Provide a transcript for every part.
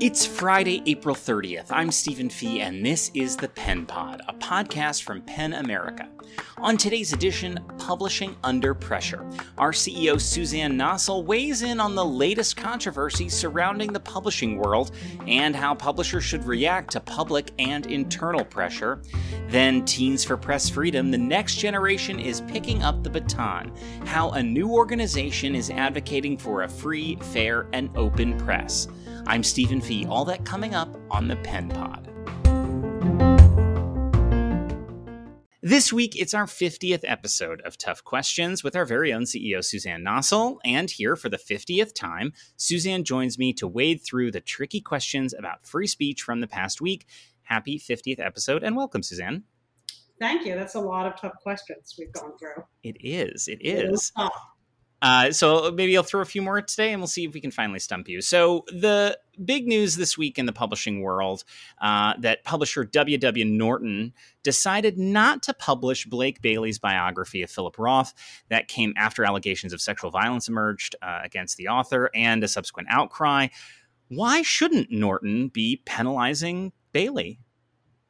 It's Friday, April 30th. I'm Stephen Fee, and this is the Pen Pod, a podcast from PEN America. On today's edition, Publishing Under Pressure, our CEO Suzanne Nossel weighs in on the latest controversy surrounding the publishing world and how publishers should react to public and internal pressure. Then, Teens for Press Freedom, the next generation is picking up the baton, how a new organization is advocating for a free, fair, and open press. I'm Stephen Fee. All that coming up on the Pen Pod. This week, it's our 50th episode of Tough Questions with our very own CEO, Suzanne Nossel. And here for the 50th time, Suzanne joins me to wade through the tricky questions about free speech from the past week. Happy 50th episode and welcome, Suzanne. Thank you. That's a lot of tough questions we've gone through. It is. It is. It is uh, so maybe I'll throw a few more today, and we'll see if we can finally stump you. So the big news this week in the publishing world uh, that publisher W.W. Norton decided not to publish Blake Bailey's biography of Philip Roth. That came after allegations of sexual violence emerged uh, against the author and a subsequent outcry. Why shouldn't Norton be penalizing Bailey?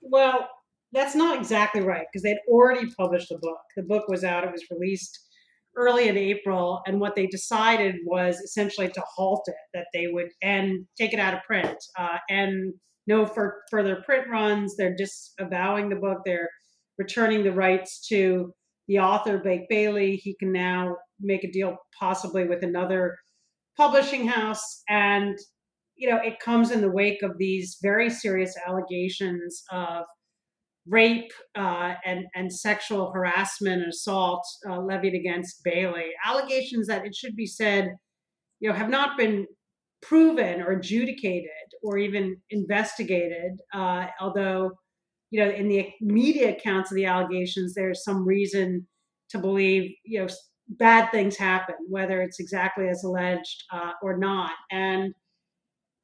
Well, that's not exactly right because they'd already published the book. The book was out; it was released early in April, and what they decided was essentially to halt it, that they would and take it out of print uh, and no for further print runs. They're disavowing the book. They're returning the rights to the author, Blake Bailey. He can now make a deal possibly with another publishing house, and you know it comes in the wake of these very serious allegations of rape uh, and and sexual harassment and assault uh, levied against Bailey. Allegations that it should be said, you know, have not been proven or adjudicated or even investigated. Uh, although, you know, in the media accounts of the allegations, there's some reason to believe, you know, bad things happen, whether it's exactly as alleged uh, or not, and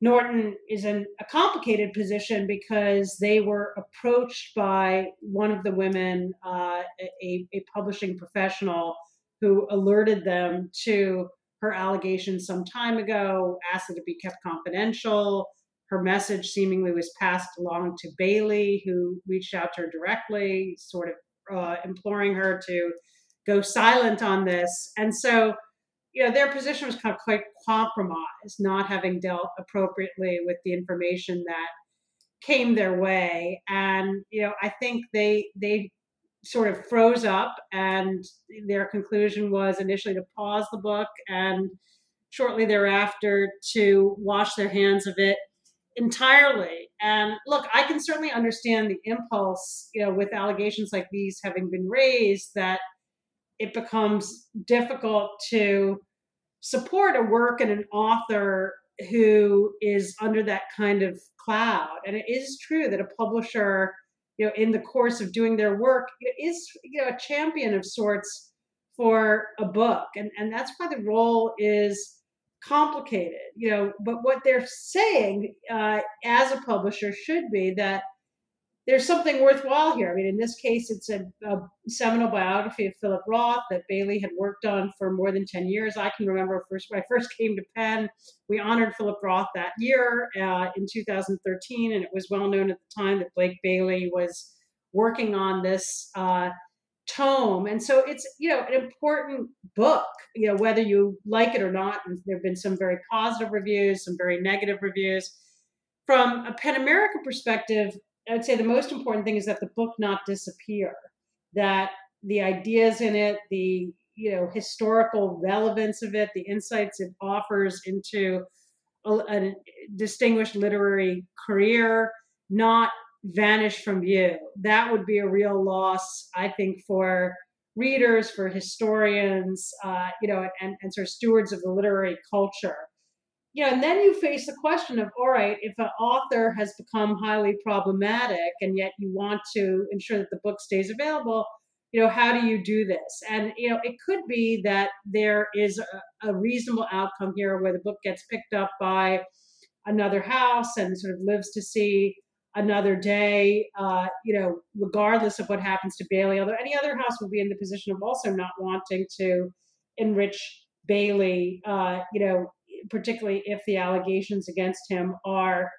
Norton is in a complicated position because they were approached by one of the women, uh, a, a, publishing professional, who alerted them to her allegations some time ago, asked that it be kept confidential. Her message seemingly was passed along to Bailey, who reached out to her directly, sort of uh, imploring her to go silent on this. And so you know, their position was kind of quite compromised, not having dealt appropriately with the information that came their way. And, you know, I think they they sort of froze up and their conclusion was initially to pause the book and shortly thereafter to wash their hands of it entirely. And look, I can certainly understand the impulse, you know, with allegations like these having been raised that it becomes difficult to support a work and an author who is under that kind of cloud. And it is true that a publisher, you know, in the course of doing their work, is you know a champion of sorts for a book, and and that's why the role is complicated. You know, but what they're saying uh, as a publisher should be that there's something worthwhile here. I mean, in this case, it's a, a, seminal biography of Philip Roth that Bailey had worked on for more than 10 years. I can remember first when I first came to PEN, we honored Philip Roth that year uh, in 2013, and it was well known at the time that Blake Bailey was working on this uh, tome. And so it's, you know, an important book, you know, whether you like it or not. And there have been some very positive reviews, some very negative reviews. From a PEN America perspective, I'd say the most important thing is that the book not disappear, that the ideas in it, the you know historical relevance of it, the insights it offers into a, a distinguished literary career, not vanish from view. That would be a real loss, I think, for readers, for historians, uh, you know, and, and sort of stewards of the literary culture you know, and then you face the question of, all right, if an author has become highly problematic and yet you want to ensure that the book stays available, you know, how do you do this? And, you know, it could be that there is a, a reasonable outcome here where the book gets picked up by another house and sort of lives to see another day, uh, you know, regardless of what happens to Bailey. Although any other house would be in the position of also not wanting to enrich Bailey, uh, you know, particularly if the allegations against him are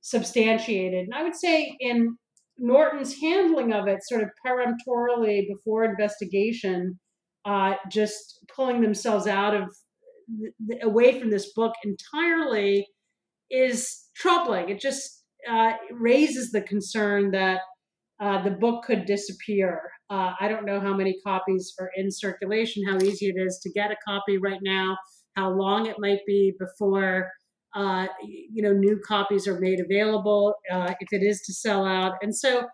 substantiated. And I would say in Norton's handling of it, sort of peremptorily before investigation, uh, just pulling themselves out of the, away from this book entirely is troubling. It just uh, raises the concern that uh, the book could disappear. Uh, I don't know how many copies are in circulation, how easy it is to get a copy right now, how long it might be before uh, you know new copies are made available uh, if it is to sell out. And so,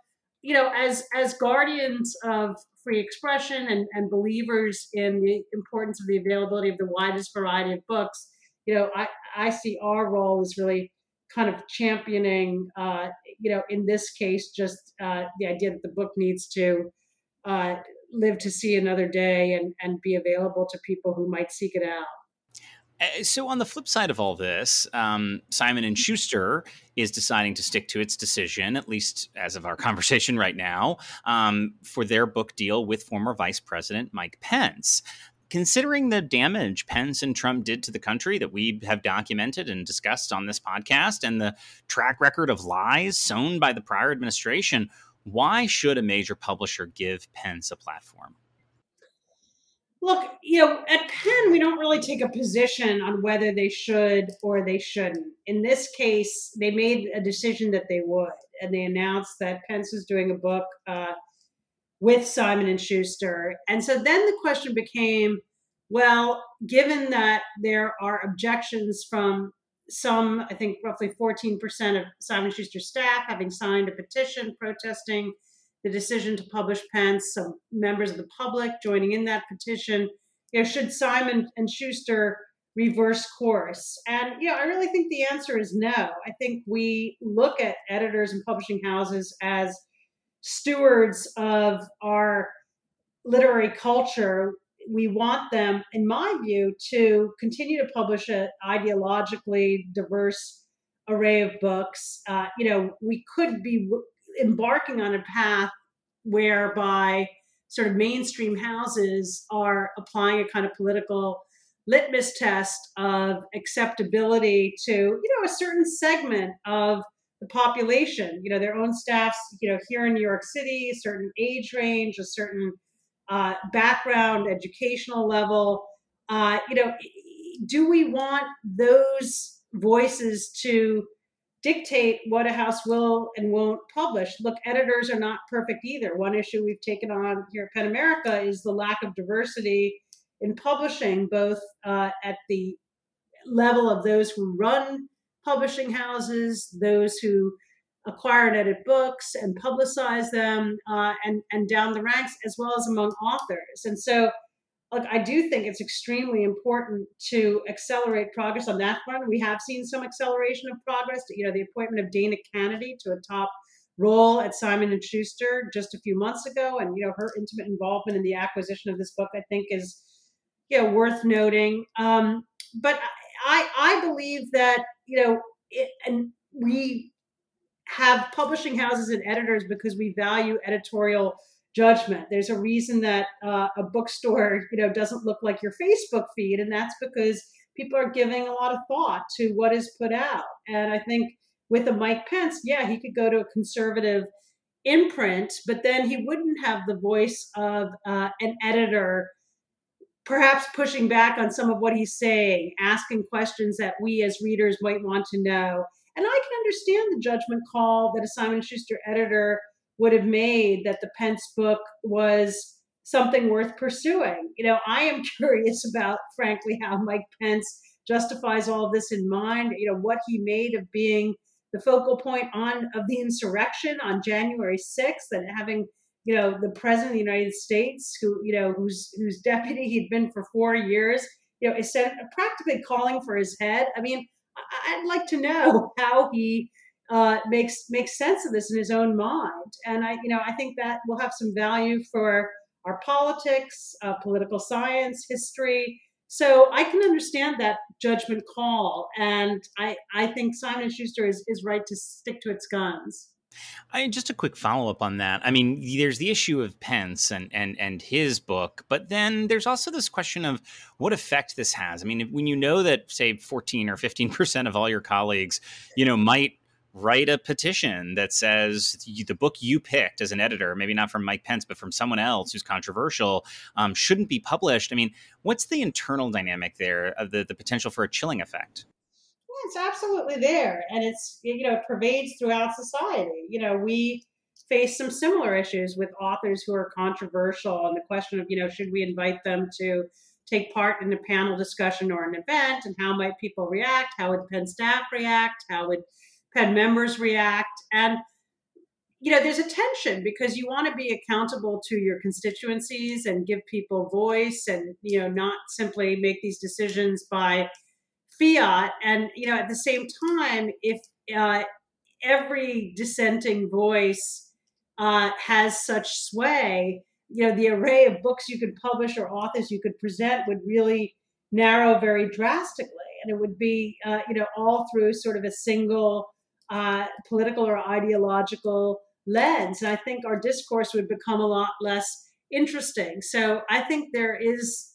you know, as as guardians of free expression and, and believers in the importance of the availability of the widest variety of books, you know, I, I see our role as really kind of championing, uh, you know, in this case, just uh, the idea that the book needs to uh, live to see another day and, and be available to people who might seek it out. Uh, so on the flip side of all this, um, Simon and Schuster is deciding to stick to its decision, at least as of our conversation right now, um, for their book deal with former Vice President Mike Pence. Considering the damage Pence and Trump did to the country that we have documented and discussed on this podcast, and the track record of lies sown by the prior administration, why should a major publisher give Pence a platform? Look, you know, at PEN, we don't really take a position on whether they should or they shouldn't. In this case, they made a decision that they would, and they announced that Pence was doing a book uh, with Simon and Schuster. And so then the question became, well, given that there are objections from some, I think roughly 14% of Simon Schuster staff having signed a petition protesting the decision to publish Pence, some members of the public joining in that petition. You know, should Simon and Schuster reverse course? And you know, I really think the answer is no. I think we look at editors and publishing houses as stewards of our literary culture. We want them, in my view, to continue to publish an ideologically diverse array of books. Uh, you know, we could be embarking on a path whereby sort of mainstream houses are applying a kind of political litmus test of acceptability to you know a certain segment of the population you know their own staffs you know here in new york city a certain age range a certain uh, background educational level. Uh, you know do we want those voices to dictate what a house will and won't publish. Look, editors are not perfect either. One issue we've taken on here at PEN America is the lack of diversity in publishing, both uh, at the level of those who run publishing houses, those who acquire and edit books and publicize them, uh, and and down the ranks, as well as among authors. And so look, I do think it's extremely important to accelerate progress on that front. We have seen some acceleration of progress. You know, the appointment of Dana Canedy to a top role at Simon and Schuster just a few months ago, and you know her intimate involvement in the acquisition of this book, I think, is you know worth noting. Um, but I I believe that you know, it, and we have publishing houses and editors because we value editorial judgment. There's a reason that uh, a bookstore, you know, doesn't look like your Facebook feed, and that's because people are giving a lot of thought to what is put out. And I think with a Mike Pence, yeah, he could go to a conservative imprint, but then he wouldn't have the voice of uh, an editor perhaps pushing back on some of what he's saying, asking questions that we as readers might want to know. And I can understand the judgment call that a Simon Schuster editor would have made that the Pence book was something worth pursuing. You know, I am curious about, frankly, how Mike Pence justifies all this in mind. You know, what he made of being the focal point on of the insurrection on January 6th and having you know the president of the United States, who you know whose whose deputy he'd been for four years, you know, is practically calling for his head. I mean, I'd like to know how he uh, makes makes sense of this in his own mind. And I, you know, I think that will have some value for our politics, uh, political science, history. So I can understand that judgment call, and I, I think Simon Schuster is, is right to stick to its guns. I just a quick follow up on that. I mean, there's the issue of Pence and and and his book, but then there's also this question of what effect this has. I mean, when you know that say 14 or 15 percent of all your colleagues, you know, might write a petition that says the book you picked as an editor, maybe not from Mike Pence, but from someone else who's controversial, um, shouldn't be published. I mean, what's the internal dynamic there of the, the potential for a chilling effect? it's absolutely there, and it's you know it pervades throughout society. You know, we face some similar issues with authors who are controversial, and the question of you know should we invite them to take part in a panel discussion or an event, and how might people react? How would PEN staff react? How would PEN members react? And you know, there's a tension because you want to be accountable to your constituencies and give people voice, and you know, not simply make these decisions by fiat. And, you know, at the same time, if uh, every dissenting voice uh, has such sway, you know, the array of books you could publish or authors you could present would really narrow very drastically. And it would be, uh, you know, all through sort of a single uh, political or ideological lens. And I think our discourse would become a lot less interesting. So I think there is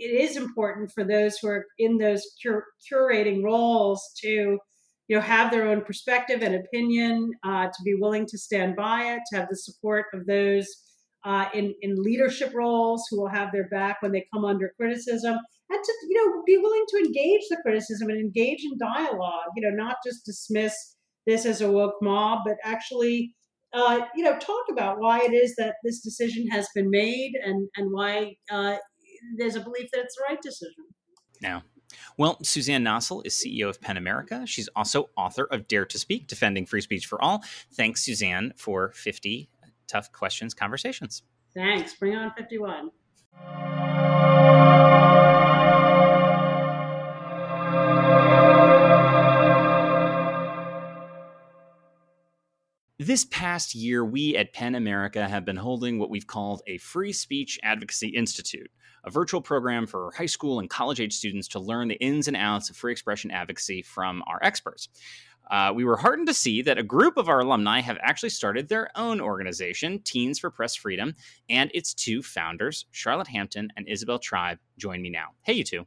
it is important for those who are in those cur- curating roles to you know have their own perspective and opinion uh, to be willing to stand by it to have the support of those uh, in in leadership roles who will have their back when they come under criticism and to you know be willing to engage the criticism and engage in dialogue you know not just dismiss this as a woke mob but actually uh, you know talk about why it is that this decision has been made and and why uh, there's a belief that it's the right decision. Now, well, Suzanne Nossel is CEO of PEN America. She's also author of Dare to Speak, Defending Free Speech for All. Thanks, Suzanne, for 50 tough questions conversations. Thanks. Bring on 51. This past year, we at PEN America have been holding what we've called a Free Speech Advocacy Institute, a virtual program for high school and college age students to learn the ins and outs of free expression advocacy from our experts. Uh, we were heartened to see that a group of our alumni have actually started their own organization, Teens for Press Freedom, and its two founders, Charlotte Hampton and Isabel Tribe, join me now. Hey, you two.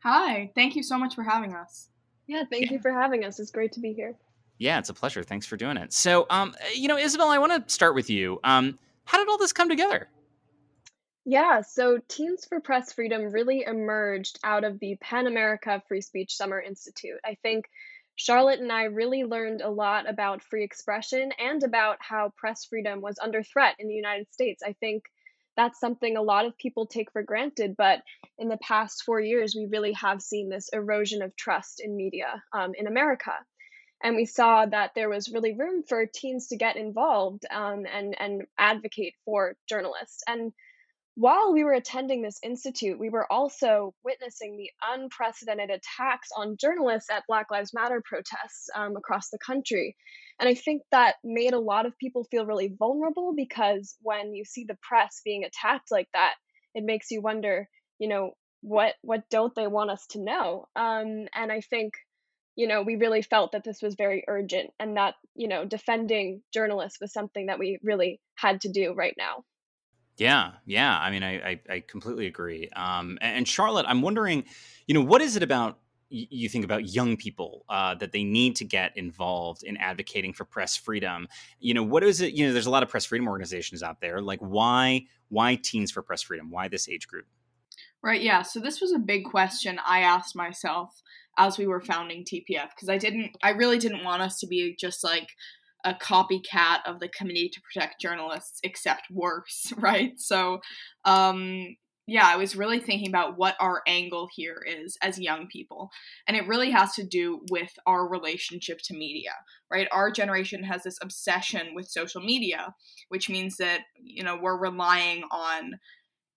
Hi, thank you so much for having us. Yeah, thank yeah. you for having us. It's great to be here. Yeah, it's a pleasure. Thanks for doing it. So, um, you know, Isabel, I want to start with you. Um, how did all this come together? Yeah, so Teens for Press Freedom really emerged out of the PEN America Free Speech Summer Institute. I think Charlotte and I really learned a lot about free expression and about how press freedom was under threat in the United States. I think that's something a lot of people take for granted, but in the past four years, we really have seen this erosion of trust in media um, in America and we saw that there was really room for teens to get involved um, and and advocate for journalists and while we were attending this institute, we were also witnessing the unprecedented attacks on journalists at Black Lives Matter protests um, across the country. And I think that made a lot of people feel really vulnerable because when you see the press being attacked like that, it makes you wonder, you know, what what don't they want us to know? Um, and I think you know, we really felt that this was very urgent and that, you know, defending journalists was something that we really had to do right now. Yeah, yeah. I mean, I, I, I completely agree. Um, and Charlotte, I'm wondering, you know, what is it about you think about young people uh, that they need to get involved in advocating for press freedom you know what is it you know there's a lot of press freedom organizations out there like why why teens for press freedom why this age group right yeah so this was a big question i asked myself as we were founding TPF because I didn't I really didn't want us to be just like a copycat of the Committee to Protect Journalists except worse, right? So um yeah, I was really thinking about what our angle here is as young people. And it really has to do with our relationship to media, right? Our generation has this obsession with social media, which means that, you know, we're relying on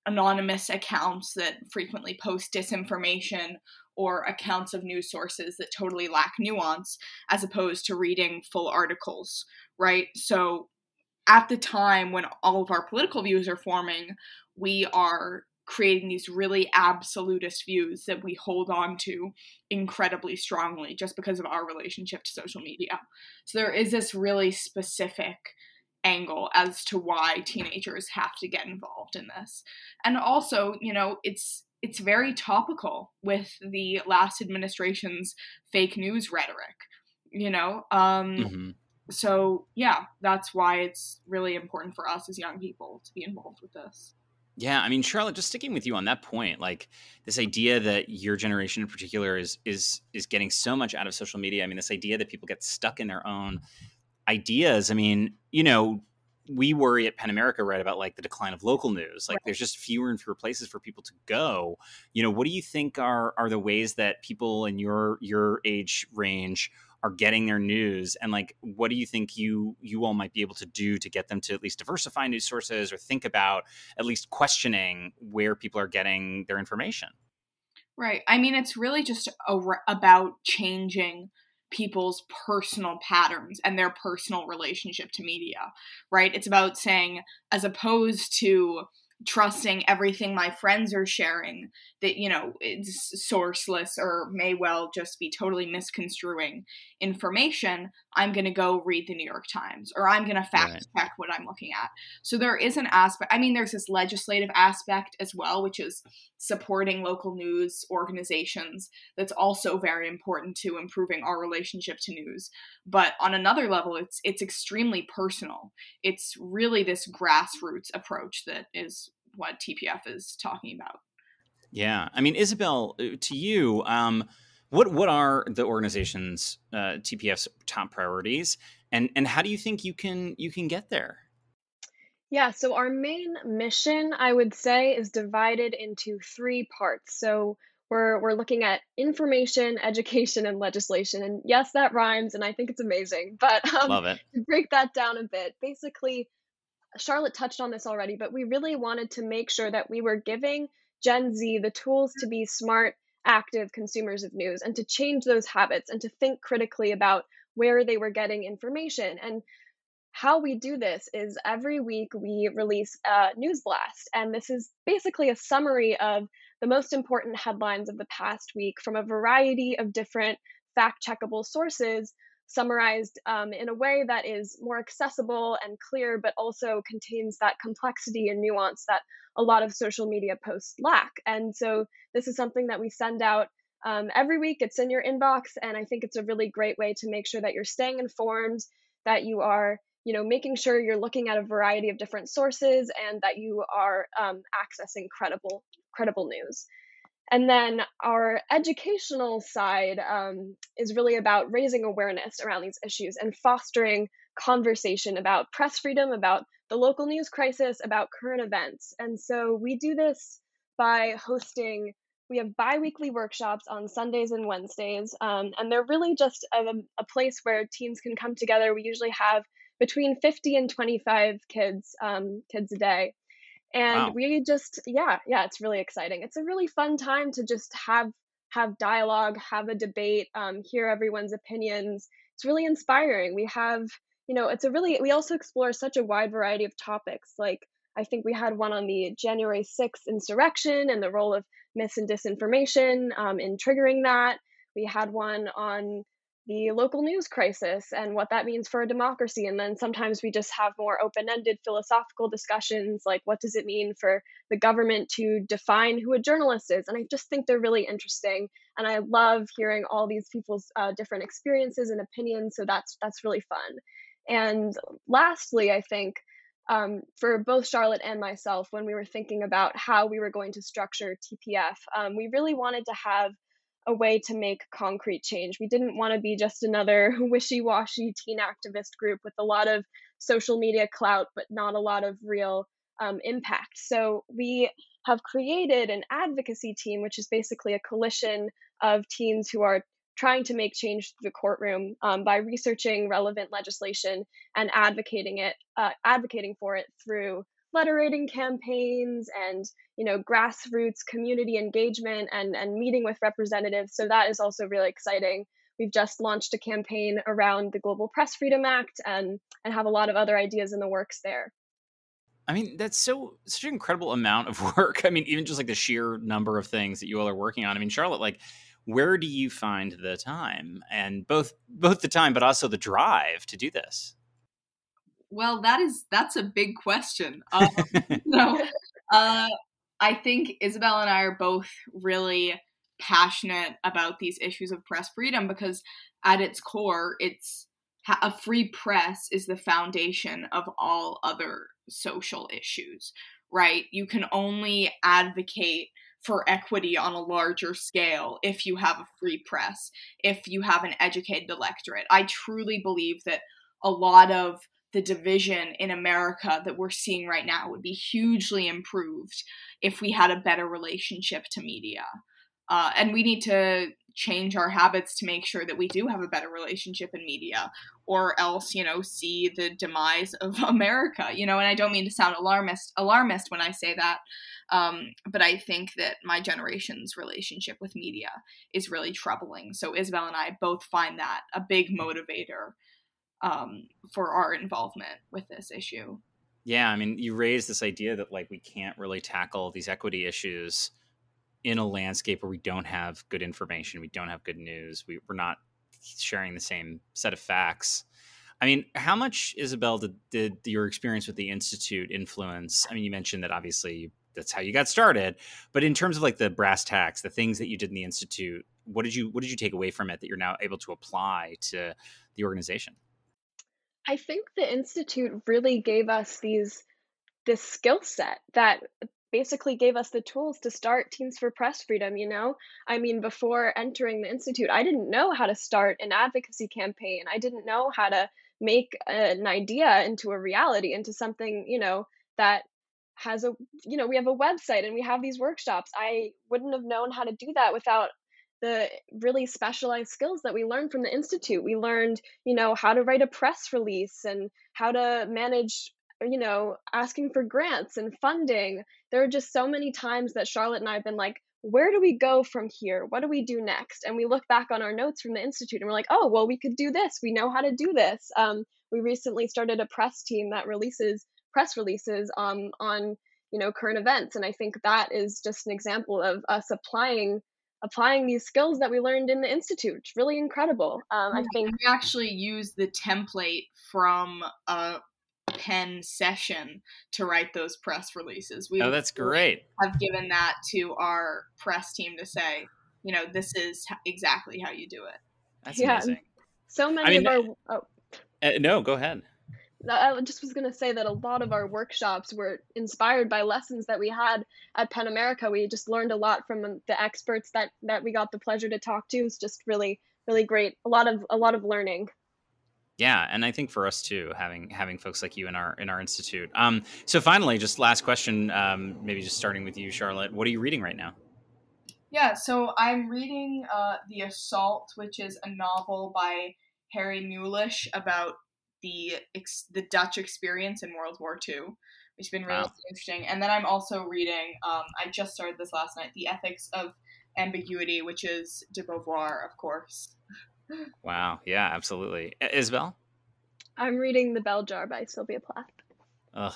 anonymous accounts that frequently post disinformation or accounts of news sources that totally lack nuance as opposed to reading full articles, right? So at the time when all of our political views are forming, we are creating these really absolutist views that we hold on to incredibly strongly just because of our relationship to social media. So there is this really specific angle as to why teenagers have to get involved in this. And also, you know, it's it's very topical with the last administration's fake news rhetoric, you know? Um mm-hmm. so yeah, that's why it's really important for us as young people to be involved with this. Yeah, I mean, Charlotte, just sticking with you on that point, like this idea that your generation in particular is is is getting so much out of social media. I mean, this idea that people get stuck in their own ideas. I mean, you know, we worry at PEN America, right, about like the decline of local news. Like, right. there's just fewer and fewer places for people to go. You know, what do you think are are the ways that people in your your age range are getting their news and like what do you think you you all might be able to do to get them to at least diversify news sources or think about at least questioning where people are getting their information right i mean it's really just a, about changing people's personal patterns and their personal relationship to media right? It's about saying as opposed to trusting everything my friends are sharing that you know it's sourceless or may well just be totally misconstruing information i'm going to go read the new york times or i'm going to fact right. check what i'm looking at. So there is an aspect i mean there's this legislative aspect as well which is supporting local news organizations that's also very important to improving our relationship to news. But on another level it's it's extremely personal. It's really this grassroots approach that is what tpf is talking about yeah i mean isabel uh, to you um, what what are the organization's uh, tpf's top priorities and and how do you think you can you can get there yeah, so our main mission, I would say, is divided into three parts. So we're we're looking at information, education, and legislation. And yes, that rhymes, and I think it's amazing. But um, love it. To break that down a bit, basically, Charlotte touched on this already, but we really wanted to make sure that we were giving Gen Z the tools to be smart, active consumers of news and to change those habits and to think critically about where they were getting information. And how we do this is every week we release a news blast, and this is basically a summary of the most important headlines of the past week from a variety of different fact checkable sources, summarized um, in a way that is more accessible and clear, but also contains that complexity and nuance that a lot of social media posts lack. And so, this is something that we send out um, every week. It's in your inbox, and I think it's a really great way to make sure that you're staying informed, that you are you know making sure you're looking at a variety of different sources and that you are um, accessing credible credible news and then our educational side um, is really about raising awareness around these issues and fostering conversation about press freedom about the local news crisis about current events. And so we do this by hosting we have bi-weekly workshops on sundays and wednesdays um, and they're really just a, a place where teams can come together. We usually have between 50 and 25 kids um, kids a day and wow. we just yeah yeah it's really exciting. It's a really fun time to just have have dialogue have a debate um, hear everyone's opinions. It's really inspiring. We have you know it's a really we also explore such a wide variety of topics. Like i think we had one on the january 6th insurrection and the role of mis and disinformation um, in triggering that. We had one on the local news crisis and what that means for a democracy. And then sometimes we just have more open ended philosophical discussions like, what does it mean for the government to define who a journalist is? And I just think they're really interesting. And I love hearing all these people's uh, different experiences and opinions. So that's, that's really fun. And lastly, I think um, for both Charlotte and myself, when we were thinking about how we were going to structure TPF, um, we really wanted to have a way to make concrete change. We didn't want to be just another wishy washy teen activist group with a lot of social media clout, but not a lot of real um, impact. So we have created an advocacy team, which is basically a coalition of teens who are trying to make change to the courtroom um, by researching relevant legislation and advocating it, uh, advocating for it through letter writing campaigns and you know grassroots community engagement and and meeting with representatives so that is also really exciting we've just launched a campaign around the global press freedom act and and have a lot of other ideas in the works there I mean, that's so such an incredible amount of work. I mean, even just like the sheer number of things that you all are working on. I mean, Charlotte, like, where do you find the time and both both the time but also the drive to do this? Well, that is that's a big question. Um, so, uh, I think Isabel and I are both really passionate about these issues of press freedom because at its core, it's a free press is the foundation of all other social issues, right? You can only advocate for equity on a larger scale if you have a free press, if you have an educated electorate. I truly believe that a lot of the division in America that we're seeing right now would be hugely improved if we had a better relationship to media. Uh, and we need to change our habits to make sure that we do have a better relationship in media or else you know see the demise of america you know and i don't mean to sound alarmist alarmist when i say that um, but i think that my generation's relationship with media is really troubling so isabel and i both find that a big motivator um, for our involvement with this issue yeah i mean you raised this idea that like we can't really tackle these equity issues in a landscape where we don't have good information, we don't have good news, we, we're not sharing the same set of facts. I mean, how much, Isabel, did, did your experience with the Institute influence? I mean, you mentioned that obviously that's how you got started, but in terms of like the brass tacks, the things that you did in the Institute, what did you what did you take away from it that you're now able to apply to the organization? I think the Institute really gave us these this skill set that basically gave us the tools to start Teens for Press Freedom, you know? I mean, before entering the Institute, I didn't know how to start an advocacy campaign. I didn't know how to make an idea into a reality, into something, you know, that has a, you know, we have a website and we have these workshops. I wouldn't have known how to do that without the really specialized skills that we learned from the institute we learned you know how to write a press release and how to manage you know, asking for grants and funding. There are just so many times that Charlotte and I have been like, where do we go from here? What do we do next? And we look back on our notes from the Institute and we're like, oh, well, we could do this. We know how to do this. Um, we recently started a press team that releases press releases um, on, you know, current events. And I think that is just an example of us applying applying these skills that we learned in the institute. It's really incredible. Um, I think we actually use the template from a pen session to write those press releases. We oh, that's great. Have given that to our press team to say, you know, this is exactly how you do it. That's yeah. amazing. So many I mean, of our. Oh. Uh, no, go ahead. I just was going to say that a lot of our workshops were inspired by lessons that we had at PEN America. We just learned a lot from the experts that that we got the pleasure to talk to. It's just really really great. A lot of a lot of learning. Yeah, and I think for us too, having having folks like you in our in our institute. Um, so finally, just last question, um, maybe just starting with you, Charlotte. What are you reading right now? Yeah, so I'm reading uh, The Assault, which is a novel by Harry Mulisch about the ex- the Dutch experience in World War II, which has been really wow. interesting. And then I'm also reading. Um, I just started this last night. The Ethics of Ambiguity, which is de Beauvoir, of course. Wow. Yeah, absolutely. Isabel? I'm reading The Bell Jar by Sylvia Plath. Ugh.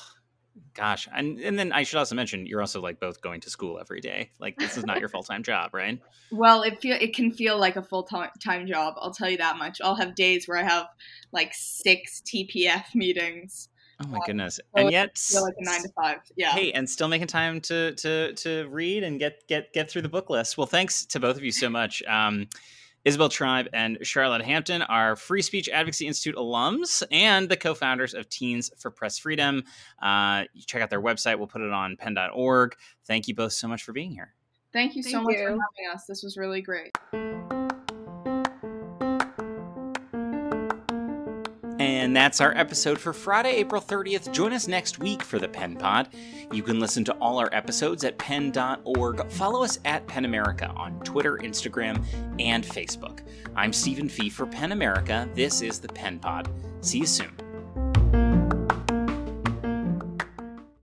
Gosh. And and then I should also mention you're also like both going to school every day. Like this is not your full-time job, right? Well, it feel it can feel like a full-time job. I'll tell you that much. I'll have days where I have like 6 TPF meetings. Oh my goodness! So and yet, like a nine to five. Yeah. Hey, and still making time to to to read and get get get through the book list. Well, thanks to both of you so much. Um, Isabel Tribe and Charlotte Hampton are Free Speech Advocacy Institute alums and the co founders of Teens for Press Freedom. Uh, check out their website. We'll put it on pen.org. Thank you both so much for being here. Thank you Thank so much for having us. This was really great. And that's our episode for Friday, April 30th. Join us next week for the Pen Pod. You can listen to all our episodes at pen.org. Follow us at PEN America on Twitter, Instagram, and Facebook. I'm Stephen Fee for PEN America. This is the Pen Pod. See you soon.